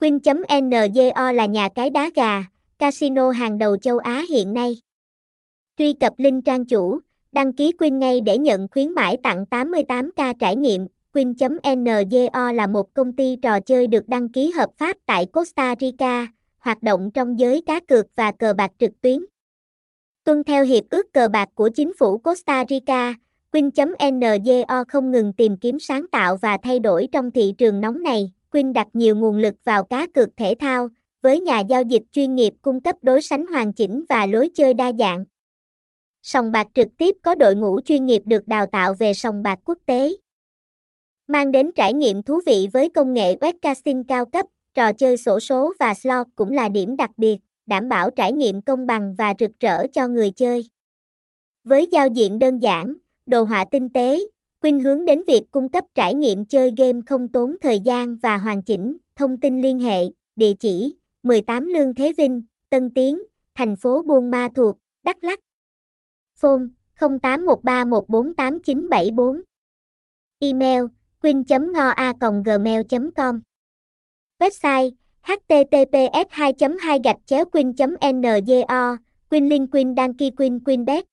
Queen.nzo là nhà cái đá gà, casino hàng đầu châu Á hiện nay. Truy cập link trang chủ, đăng ký Win ngay để nhận khuyến mãi tặng 88k trải nghiệm. Queen.nzo là một công ty trò chơi được đăng ký hợp pháp tại Costa Rica, hoạt động trong giới cá cược và cờ bạc trực tuyến. Tuân theo hiệp ước cờ bạc của chính phủ Costa Rica, Queen.nzo không ngừng tìm kiếm sáng tạo và thay đổi trong thị trường nóng này. Quinn đặt nhiều nguồn lực vào cá cược thể thao, với nhà giao dịch chuyên nghiệp cung cấp đối sánh hoàn chỉnh và lối chơi đa dạng. Sòng bạc trực tiếp có đội ngũ chuyên nghiệp được đào tạo về sòng bạc quốc tế. Mang đến trải nghiệm thú vị với công nghệ web casting cao cấp, trò chơi sổ số và slot cũng là điểm đặc biệt, đảm bảo trải nghiệm công bằng và rực rỡ cho người chơi. Với giao diện đơn giản, đồ họa tinh tế, Quynh hướng đến việc cung cấp trải nghiệm chơi game không tốn thời gian và hoàn chỉnh. Thông tin liên hệ, địa chỉ 18 Lương Thế Vinh, Tân Tiến, thành phố Buôn Ma Thuột, Đắk Lắk. Phone 0813148974. Email quynh.ngoa.gmail.com Website https 2 2 gạch chéo queen ngo quynh linh quynh đăng ký quynh quynh bet